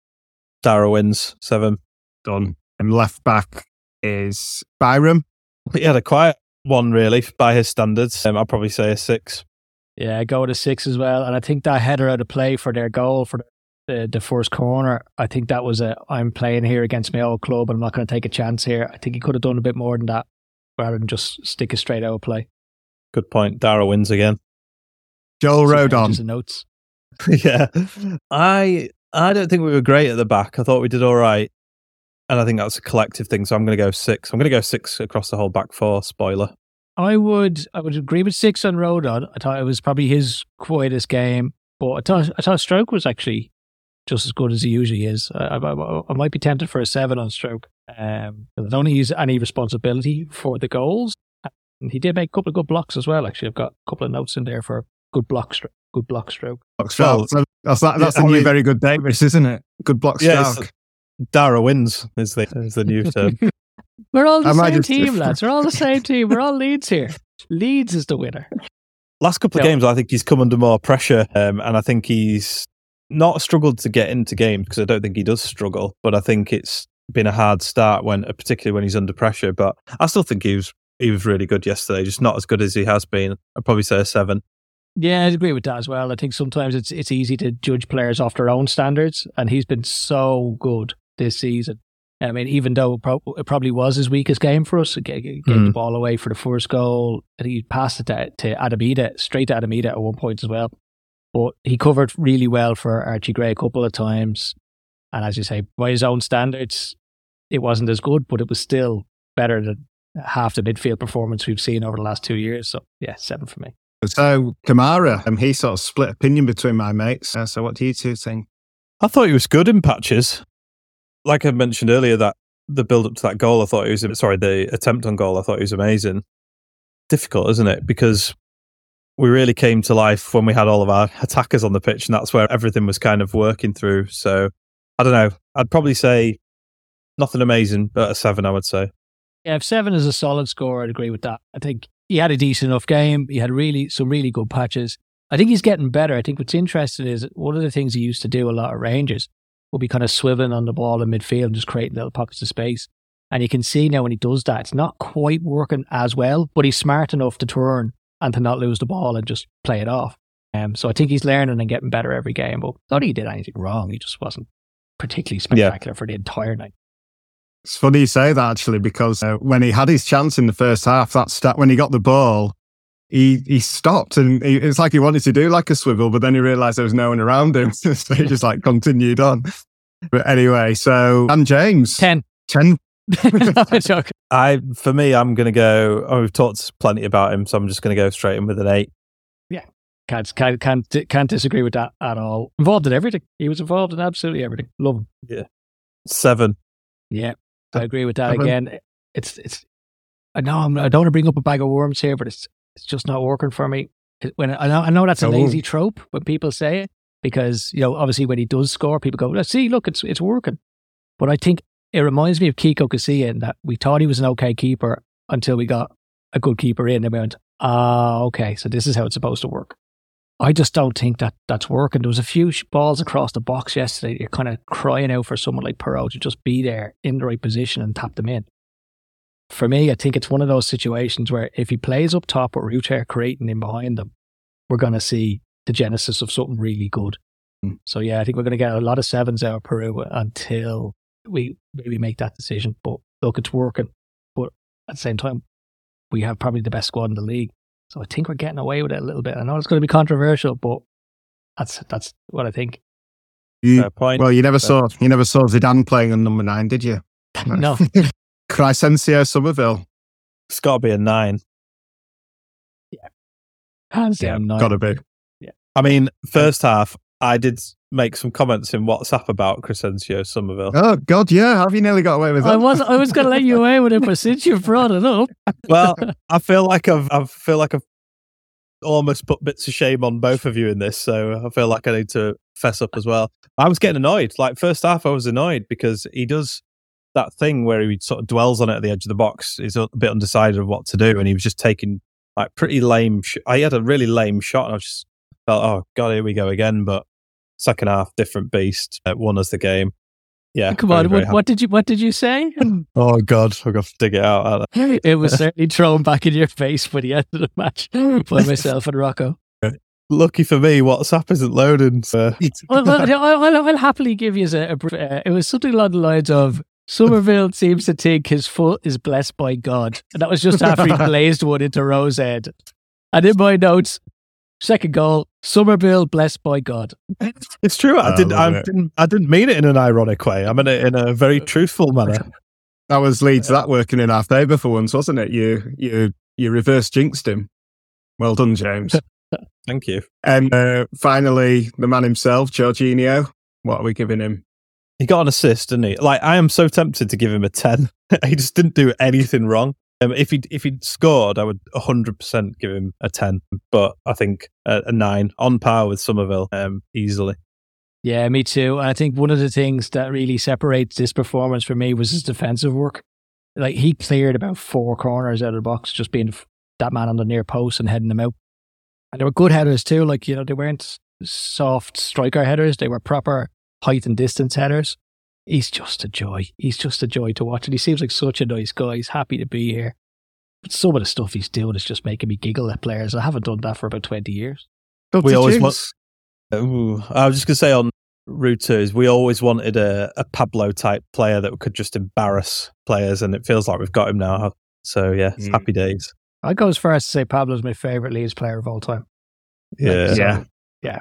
Dara wins seven. Done. And left back is Byram. He had a quiet one, really, by his standards. Um, I'd probably say a six. Yeah, I go with a six as well. And I think that header out of play for their goal for the, the first corner, I think that was a I'm playing here against my old club and I'm not going to take a chance here. I think he could have done a bit more than that rather than just stick a straight out play. Good point. Dara wins again. Joel Some Rodon. pages notes. yeah. I I don't think we were great at the back. I thought we did all right. And I think that's a collective thing. So I'm going to go six. I'm going to go six across the whole back four. Spoiler. I would I would agree with six on Rodon. I thought it was probably his quietest game, but I thought I thought Struijk was actually just as good as he usually is. I, I, I might be tempted for a seven on Struijk. Um, I don't think he's any responsibility for the goals. And he did make a couple of good blocks as well. Actually, I've got a couple of notes in there for good block Struijk. Good block Struijk. Block Well, that's that, that's yeah, the I new very good Davis, isn't it? Good block Yeah, Struijk. Dara wins is the is the new term. We're all the I might same team, lads. We're all the same team. We're all Leeds here. Leeds is the winner. Last couple of Yeah. games, I think he's come under more pressure, um, and I think he's not struggled to get into games because I don't think he does struggle. But I think it's been a hard start when, particularly when he's under pressure. But I still think he was he was really good yesterday, just not as good as he has been. I'd probably say a seven. Yeah, I agree with that as well. I think sometimes it's it's easy to judge players off their own standards, and he's been so good this season. I mean, even though it prob- it probably was his weakest game for us, get, get the Mm. ball away for the first goal, and he passed it to, to Adam Idah, straight to Adam Idah at one point as well. But he covered really well for Archie Gray a couple of times, and as you say, by his own standards, it wasn't as good, but it was still better than half the midfield performance we've seen over the last two years. So yeah, seven for me. So Kamara, um, he sort of split opinion between my mates. Uh, so what do you two think? I thought he was good in patches. Like I mentioned earlier, that the build up to that goal, I thought it was sorry, the attempt on goal, I thought it was amazing. Difficult, isn't it? Because we really came to life when we had all of our attackers on the pitch, and that's where everything was kind of working through. So I don't know. I'd probably say nothing amazing, but a seven, I would say. Yeah, if seven is a solid score, I'd agree with that. I think he had a decent enough game. He had really some really good patches. I think he's getting better. I think what's interesting is one of the things he used to do a lot of Rangers will be kind of swiveling on the ball in midfield and just creating little pockets of space. And you can see now when he does that, it's not quite working as well, but he's smart enough to turn and to not lose the ball and just play it off. Um, so I think he's learning and getting better every game. But not that he did anything wrong. He just wasn't particularly spectacular for the entire night. It's funny you say that actually, because uh, when he had his chance in the first half, that stat when he got the ball, he he stopped and he, it's like he wanted to do like a swivel, but then he realised there was no one around him, so he just like continued on. But anyway, so I'm James, 10. 10 No, it's okay. I, for me, I'm going to go. Oh, we've talked plenty about him, so I'm just going to go straight in with an eight. Yeah, Can't, can't, can't, can't disagree with that at all. Involved in everything. He was involved in absolutely everything. Love him. Yeah, Seven. Yeah, I agree with that Seven. again. It's, it's, I know I'm, I don't want to bring up a bag of worms here, but it's, it's just not working for me. When I know, I know that's a Oh. lazy trope when people say it because, you know, obviously when he does score, people go, let's see, look, it's, it's working. But I think it reminds me of Kiko Casilla in that we thought he was an okay keeper until we got a good keeper in and we went, ah, okay, so this is how it's supposed to work. I just don't think that that's working. There was a few sh- balls across the box yesterday. You're kind of crying out for someone like Perot to just be there in the right position and tap them in. For me, I think it's one of those situations where if he plays up top with Rutter creating in behind them, we're going to see the genesis of something really good. Mm. So yeah, I think we're going to get a lot of sevens out of Piroe until we maybe make that decision. But look, it's working. But at the same time, we have probably the best squad in the league. So I think we're getting away with it a little bit. I know it's going to be controversial, but that's that's what I think. You- point. well, you never saw you never saw Zidane playing on number nine, did you? No. Crysencio Summerville. it's got to be a nine. Yeah. Hands down, nine. Gotta be. Yeah. I mean, first half, I did make some comments in WhatsApp about Crysencio Summerville. Oh God, yeah. Have you nearly got away with that? I was I was going to let you away with it, but since you brought it up, Well, I feel like I've I feel like I've almost put bits of shame on both of you in this, so I feel like I need to fess up as well. I was getting annoyed. Like first half, I was annoyed because he does that thing where he sort of dwells on it at the edge of the box. He's a bit undecided of what to do, and he was just taking like pretty lame. Sh- I had a really lame shot, and I just felt, oh god, here we go again. But second half, different beast. Uh, won us the game. Yeah, come very, on, very what, what did you what did you say? Oh god, I've got to dig it out. it was certainly thrown back in your face by the end of the match by myself and Rocco. Lucky for me, WhatsApp isn't loading. So. Well, well, I'll, I'll, I'll happily give you a, a br- uh, it was something along the lines of Summerville seems to think his foot is blessed by God, and that was just after he blazed one into Rose Head. And in my notes, second goal, Summerville blessed by God. It's true. I I didn't. I love it. didn't. I didn't mean it in an ironic way. I meant it in a very truthful manner. That was Leeds that working in our favour for once, wasn't it? You you you reverse jinxed him. Well done, James. Thank you. and uh, finally, the man himself, Georginio. What are we giving him? He got an assist, didn't he? Like I am so tempted to give him a ten. he just didn't do anything wrong. Um, if he if he'd scored, I would hundred percent give him a ten. But I think a, a nine on par with Summerville, um, easily. Yeah, me too. I think one of the things that really separates this performance for me was his defensive work. Like he cleared about four corners out of the box, just being that man on the near post and heading them out. And they were good headers too. Like you know, they weren't soft striker headers; they were proper height and distance headers. He's just a joy. He's just a joy to watch, and he seems like such a nice guy. He's happy to be here. But some of the stuff he's doing is just making me giggle at players. I haven't done that for about twenty years. We always want- Ooh, I was just gonna say on Route Two is we always wanted a, a Pablo type player that could just embarrass players, and it feels like we've got him now. So yeah, Mm. happy days. I'd go as far as to say Pablo's my favorite Leeds player of all time. Yeah. So, Yeah. yeah.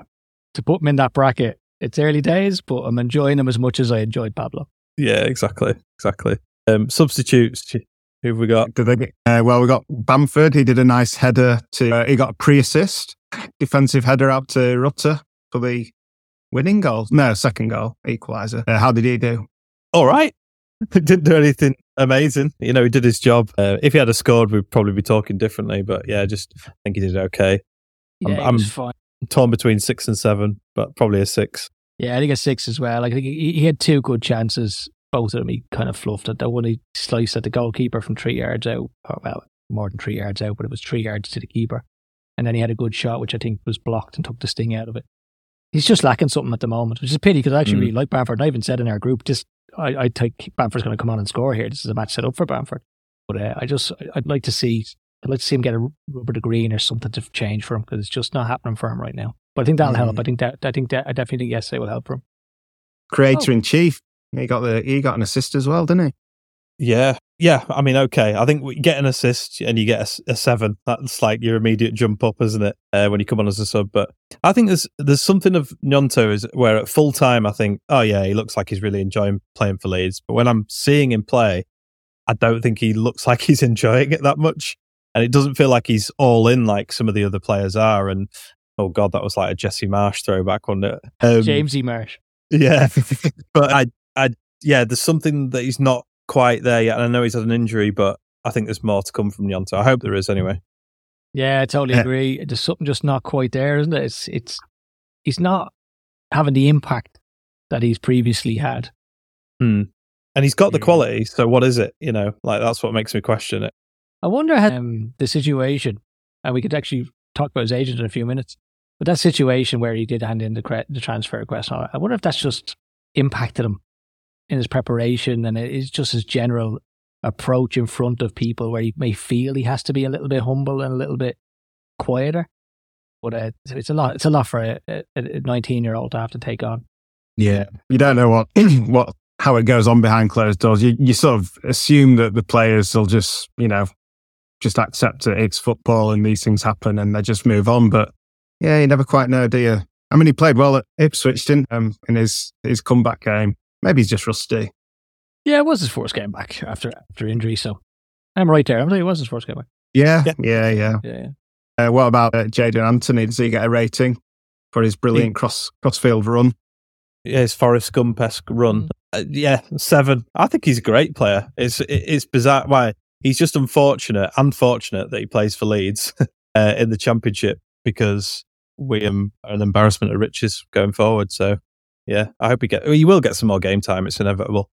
To put him in that bracket, it's early days, but I'm enjoying them as much as I enjoyed Pablo. Yeah, exactly, exactly. Um, substitutes. Who have we got? Did they get, uh, well, we got Bamford. He did a nice header to. Uh, he got a pre-assist, defensive header out to Rutter for the winning goal. No, second goal, equaliser. Uh, how did he do? All right. Didn't do anything amazing. You know, he did his job. Uh, if he had a scored, we'd probably be talking differently. But yeah, just I think he did okay. Yeah, I'm- he was I'm- fine. Torn between six and seven, but probably a six. Yeah, I think a six as well. Like, I think he, he had two good chances. Both of them he kind of fluffed it. The one he sliced at the goalkeeper from three yards out. Or, well, more than three yards out, but it was three yards to the keeper. And then he had a good shot, which I think was blocked and took the sting out of it. He's just lacking something at the moment, which is a pity because I actually Mm. really like Bamford. And I even said in our group, just I, I think Bamford's going to come on and score here. This is a match set up for Bamford. But uh, I just I'd like to see I'd like to see him get a rubber to green or something to change for him because it's just not happening for him right now. But I think that'll help. Mm. I think that I think that I definitely think yesterday will help for him. Creator in chief. He got the. He got an assist as well, didn't he? Yeah, yeah. I mean, okay. I think we get an assist and you get a seven. That's like your immediate jump up, isn't it? Uh, when you come on as a sub. But I think there's there's something of Gnonto is where at full time I think, oh yeah, he looks like he's really enjoying playing for Leeds. But when I'm seeing him play, I don't think he looks like he's enjoying it that much. And it doesn't feel like he's all in like some of the other players are. And oh god, that was like a Jesse Marsch throwback, wasn't it? Um, Jamesy Marsh. Yeah, but I, I, yeah, there's something that he's not quite there yet. And I know he's had an injury, but I think there's more to come from Gnonto. I hope there is anyway. Yeah, I totally agree. There's something just not quite there, isn't it? It's it's he's not having the impact that he's previously had. Hmm. And he's got the quality. So what is it? You know, like that's what makes me question it. I wonder how um, the situation, and we could actually talk about his agent in a few minutes, but that situation where he did hand in the, cre- the transfer request, I wonder if that's just impacted him in his preparation and it is just his general approach in front of people where he may feel he has to be a little bit humble and a little bit quieter. But uh, it's a lot. It's a lot for a- a a 19 year old to have to take on. Yeah, you don't know what what how it goes on behind closed doors. You you sort of assume that the players will just you know just accept that it's football and these things happen and they just move on. But yeah, you never quite know, do you? I mean, he played well at Ipswich, didn't um, in his his comeback game. Maybe he's just rusty. Yeah, it was his first game back after after injury. So I'm right there. I'm like, it was his first game back. Yeah, yeah, yeah. yeah. Yeah, yeah. Uh, what about uh, Jaidon Anthony? Does he get a rating for his brilliant cross crossfield run? Yeah, his Forrest Gump esque run. Uh, yeah, seven. I think he's a great player. It's it's bizarre. Why he's just unfortunate, unfortunate that he plays for Leeds uh, in the Championship because we um, are an embarrassment of riches going forward. So yeah, I hope he get. He will get some more game time. It's inevitable.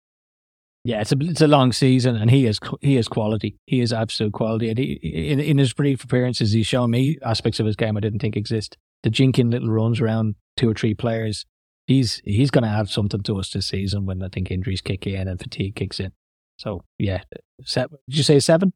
Yeah, it's a it's a long season, and he is he is quality. He is absolute quality. And he, in in his brief appearances, he's shown me aspects of his game I didn't think exist. The jinking little runs around two or three players. He's he's going to add something to us this season when I think injuries kick in and fatigue kicks in. So yeah, set, did you say seven?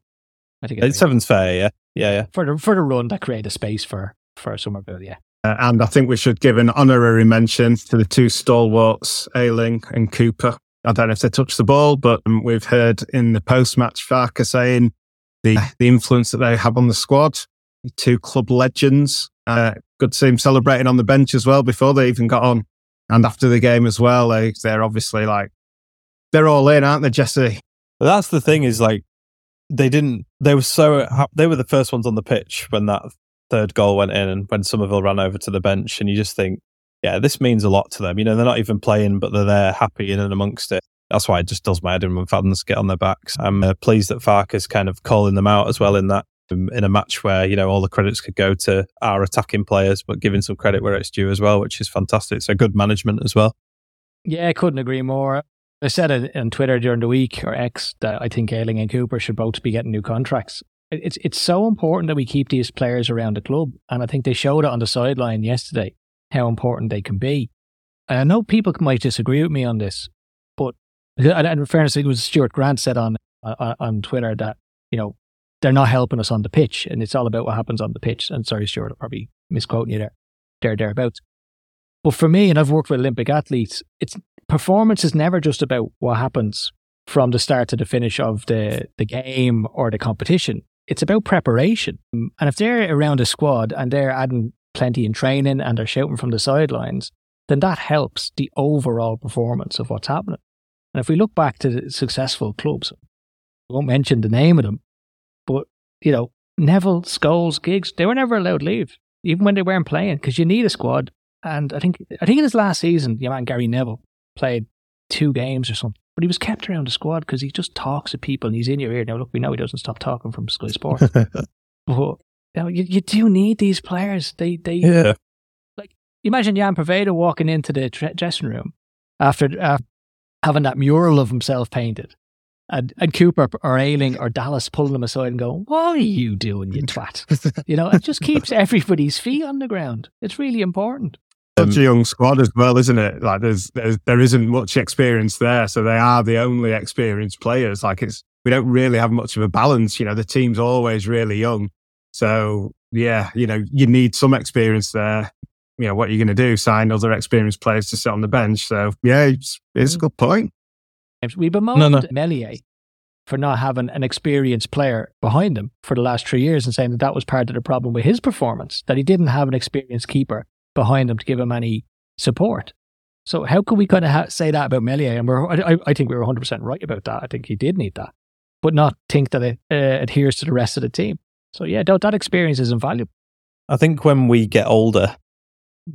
I think it's seven's fair. Yeah, yeah, yeah. For the for the run that create a space for for Summerville. Yeah. Uh, and I think we should give an honorary mention to the two stalwarts, Ayling and Cooper. I don't know if they touched the ball, but um, we've heard in the post-match Farke saying the the influence that they have on the squad. The two club legends. Uh, good to see him celebrating on the bench as well before they even got on, and after the game as well. They, they're obviously like they're all in, aren't they, Jesse? That's the thing is like they didn't. They were so they were the first ones on the pitch when that third goal went in and when Summerville ran over to the bench, and you just think, yeah, this means a lot to them. You know, they're not even playing, but they're there, happy in and amongst it. That's why it just does my head in when fans get on their backs. I'm uh, pleased that Farke is kind of calling them out as well in that um, in a match where you know all the credits could go to our attacking players, but giving some credit where it's due as well, which is fantastic. So good management as well. Yeah, I couldn't agree more. I said it on Twitter during the week or X that I think Ayling and Cooper should both be getting new contracts. It's it's so important that we keep these players around the club, and I think they showed it on the sideline yesterday how important they can be. And I know people might disagree with me on this, but in fairness, it was Stuart Grant said on, on on Twitter that you know they're not helping us on the pitch, and it's all about what happens on the pitch. And sorry, Stuart, I'm probably misquoting you there, there thereabouts. But for me, and I've worked with Olympic athletes, it's performance is never just about what happens from the start to the finish of the, the game or the competition. It's about preparation. And if they're around a squad and they're adding plenty in training and they're shouting from the sidelines, then that helps the overall performance of what's happening. And if we look back to successful clubs, I won't mention the name of them, but, you know, Neville, Scholes, Giggs, they were never allowed to leave, even when they weren't playing, because you need a squad. And I think, I think in his last season, your man Gary Neville played two games or something, but he was kept around the squad because he just talks to people and he's in your ear. Now, look, we know he doesn't stop talking from Sky Sports, but you, know, you, you do need these players. They, they, Yeah. like imagine Jan Preveda walking into the tre- dressing room after uh, having that mural of himself painted. And, and Cooper or Ayling or Dallas pulling him aside and going, What are you doing, you twat? You know, it just keeps everybody's feet on the ground. It's really important. Such um, a young squad as well, isn't it? Like there's, there's there isn't much experience there, so they are the only experienced players. Like it's we don't really have much of a balance. You know, the team's always really young, so yeah, you know, you need some experience there. You know, what are you going to do? Sign other experienced players to sit on the bench? So yeah, it's, it's a mm. good point. We bemoaned No, no. Meslier for not having an experienced player behind him for the last three years and saying that that was part of the problem with his performance, that he didn't have an experienced keeper behind him to give him any support. So how could we kind of ha- say that about Meslier? And we're, I, I think we were 100% right about that. I think he did need that, but not think that it uh, adheres to the rest of the team. So yeah, that, that experience is invaluable. I think when we get older,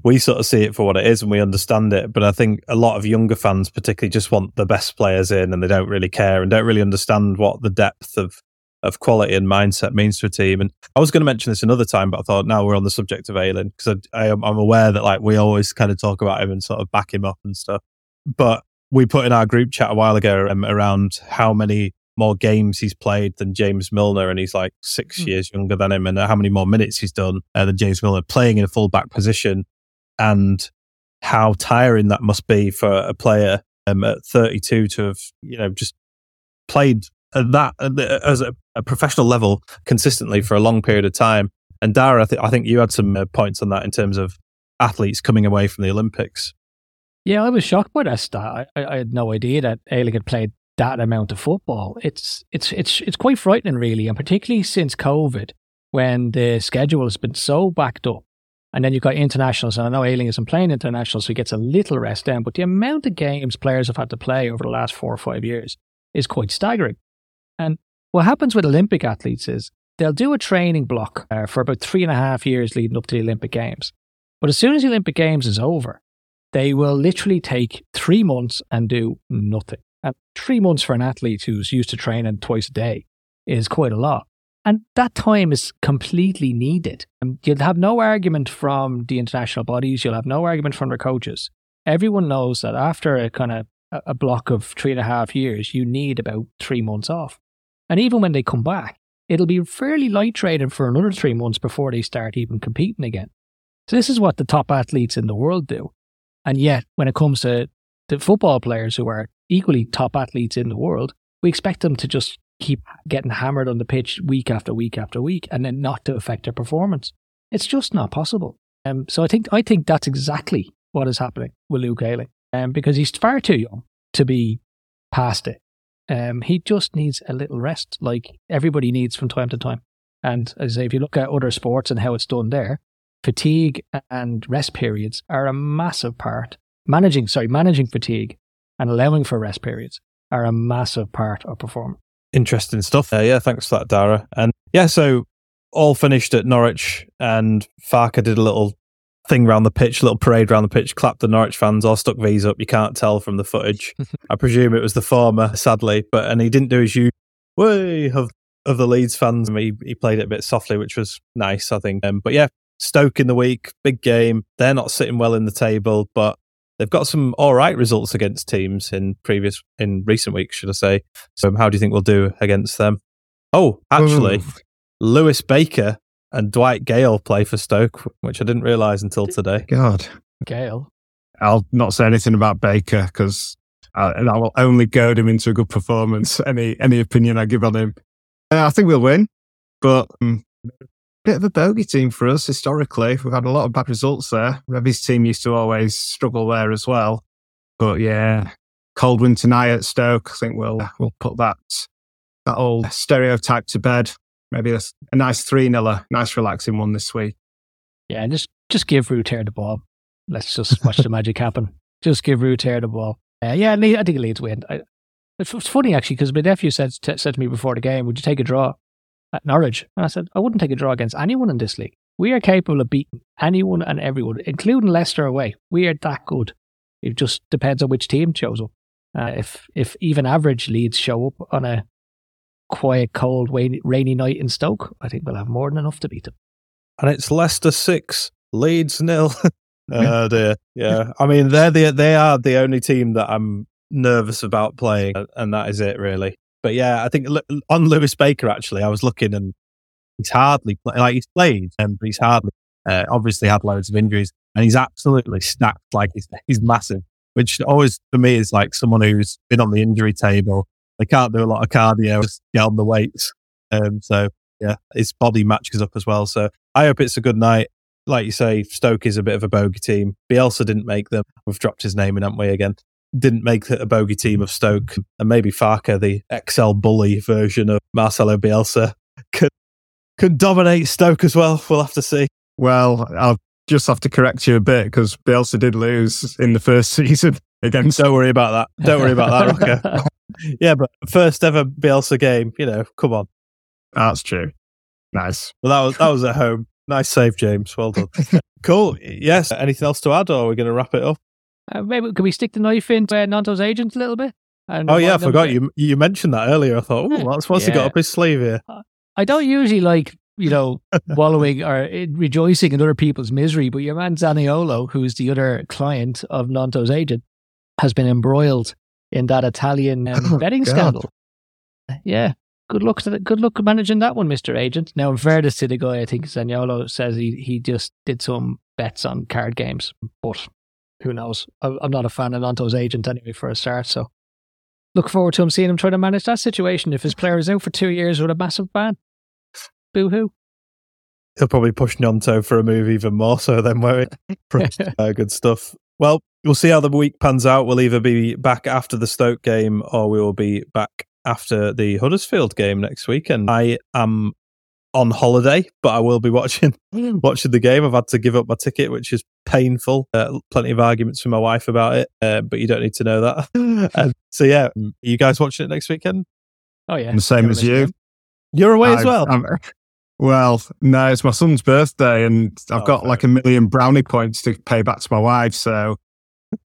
we sort of see it for what it is and we understand it. But I think a lot of younger fans, particularly, just want the best players in and they don't really care and don't really understand what the depth of, of quality and mindset means to a team. And I was going to mention this another time, but I thought now we're on the subject of Ayling because I, I, am- I'm aware that like we always kind of talk about him and sort of back him up and stuff. But we put in our group chat a while ago um, around how many more games he's played than James Milner, and he's like six Hmm. years younger than him, and how many more minutes he's done uh, than James Milner playing in a full back position, and how tiring that must be for a player um, at 32 to have you know just played that as a, a professional level consistently for a long period of time. And Dara, I, th- I think you had some uh, points on that in terms of athletes coming away from the Olympics. Yeah, I was shocked by that stat. I, I had no idea that Ayling had played that amount of football. It's it's it's it's quite frightening, really, and particularly since COVID, when the schedule has been so backed up. And then you've got internationals. And I know Ayling isn't playing internationals, so he gets a little rest down. But the amount of games players have had to play over the last four or five years is quite staggering. And what happens with Olympic athletes is they'll do a training block uh, for about three and a half years leading up to the Olympic Games. But as soon as the Olympic Games is over, they will literally take three months and do nothing. And three months for an athlete who's used to training twice a day is quite a lot. And that time is completely needed. And you'll have no argument from the international bodies, you'll have no argument from their coaches. Everyone knows that after a kind of a block of three and a half years, you need about three months off. And even when they come back, it'll be fairly light training for another three months before they start even competing again. So this is what the top athletes in the world do. And yet, when it comes to the football players who are equally top athletes in the world, we expect them to just keep getting hammered on the pitch week after week after week and then not to affect their performance. It's just not possible. Um, so I think I think that's exactly what is happening with Luke Ayling, um, because he's far too young to be past it. Um, he just needs a little rest, like everybody needs from time to time. And as I say, if you look at other sports and how it's done there, fatigue and rest periods are a massive part. Managing, sorry, managing fatigue and allowing for rest periods are a massive part of performance. Interesting stuff. Yeah, thanks for that, Dara. And yeah, so all finished at Norwich, and Farke did a little thing around the pitch, little parade around the pitch, clapped the Norwich fans, all stuck V's up. You can't tell from the footage. I presume it was the former, sadly, but and he didn't do his usual way of of the Leeds fans. He he played it a bit softly, which was nice, I think. Um, but yeah, Stoke in the week, big game. They're not sitting well in the table, but they've got some all right results against teams in previous in recent weeks, should I say? So how do you think we'll do against them? Oh, actually, Ooh. Lewis Baker and Dwight Gayle play for Stoke, which I didn't realise until today. God, Gale. I'll not say anything about Baker because I, I, will only goad him into a good performance. Any any opinion I give on him, uh, I think we'll win, but um, bit of a bogey team for us historically. We've had a lot of bad results there. Revie's team used to always struggle there as well. But yeah, cold win tonight at Stoke. I think we'll we'll put that that old stereotype to bed. Maybe a, a nice three 0 nice relaxing one this week. Yeah, just just give Rutter the ball. Let's just watch the magic happen. Just give Rutter the ball. Uh, yeah, I think Leeds win. I, it's, funny actually because my nephew said said to me before the game, "Would you take a draw?" at Norwich. And I said, I wouldn't take a draw against anyone in this league. We are capable of beating anyone and everyone, including Leicester away. We are that good. It just depends on which team shows up. Uh, if if even average Leeds show up on a quiet, cold, rainy night in Stoke, I think we'll have more than enough to beat them. And it's Leicester six, Leeds nil. oh dear, yeah. I mean, they're the they are the only team that I'm nervous about playing, and that is it really. But yeah, I think on Lewis Baker actually, I was looking and he's hardly like he's played, um, but he's hardly uh, obviously had loads of injuries, and he's absolutely snapped. Like he's he's massive, which always for me is like someone who's been on the injury table. They can't do a lot of cardio, just get on the weights. Um, so yeah, his body matches up as well. So I hope it's a good night. Like you say, Stoke is a bit of a bogey team. Bielsa didn't make them. We've dropped his name in, haven't we, again? didn't make a bogey team of Stoke, and maybe Farke, the XL bully version of Marcelo Bielsa, could could dominate Stoke as well. We'll have to see. Well, I'll just have to correct you a bit because Bielsa did lose in the first season against. Don't worry about that. Don't worry about that, Rocco. yeah, but first ever Bielsa game. You know, come on. That's true. Nice. Well, that was that was at home. Nice save, James. Well done. cool. Yes. Anything else to add, or are we going to wrap it up? Uh, maybe can we stick the knife into uh, Gnonto's agent a little bit? oh yeah, I forgot you. You mentioned that earlier. I thought, oh, that's what's yeah. he got up his sleeve here. Uh, I don't usually like you know wallowing or uh, rejoicing in other people's misery, but your man Zaniolo, who's the other client of Gnonto's agent, has been embroiled in that Italian um, oh, betting scandal. Yeah, good luck to the, good luck managing that one, Mister Agent. Now, in fairness to the guy, I think Zaniolo says he he just did some bets on card games, but who knows? I'm not a fan of Gnonto's agent anyway for a start, so look forward to him seeing him try to manage that situation if his player is out for two years with a massive ban. Boo hoo. He'll probably push Gnonto for a move even more so than where uh, good stuff. Well, we'll see how the week pans out. We'll either be back after the Stoke game or we will be back after the Huddersfield game next week. And I am on holiday, but I will be watching watching the game. I've had to give up my ticket, which is painful. Uh, plenty of arguments with my wife about it, uh, but you don't need to know that. so yeah, are you guys watching it next weekend? Oh yeah, I'm the same Never as you. game. You're away as I've- well. I'm- well, no, it's my son's birthday, and I've Oh, got fair like a million brownie points to pay back to my wife. So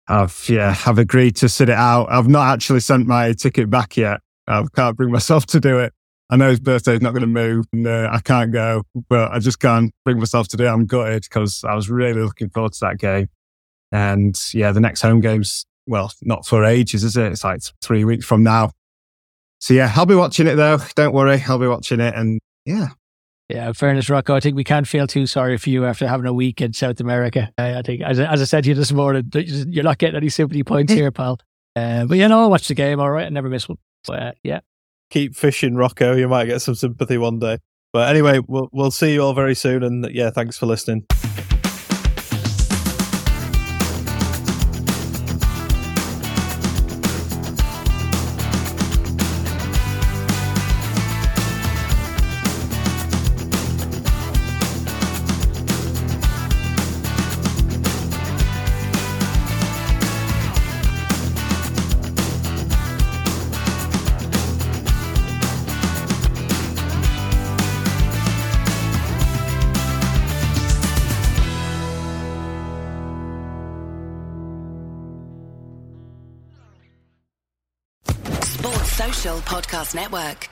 I've yeah, I've agreed to sit it out. I've not actually sent my ticket back yet. I can't bring myself to do it. I know his birthday's not going to move, and uh, I can't go, but I just can't bring myself to do it. I'm gutted because I was really looking forward to that game. And yeah, the next home game's well, not for ages, is it? It's like three weeks from now. So yeah, I'll be watching it though. Don't worry, I'll be watching it, and yeah, Yeah, fairness, Rocco, I think we can't feel too sorry for you after having a week in South America. Uh, I think, as, I- as I said to you this morning, you- you're not getting any sympathy points here, pal. Uh, but you know, I'll watch the game. All right, I never miss one. But uh, yeah, Keep fishing, Rocco. You might get some sympathy one day. But anyway, we'll we'll see you all very soon. And yeah, thanks for listening. Network.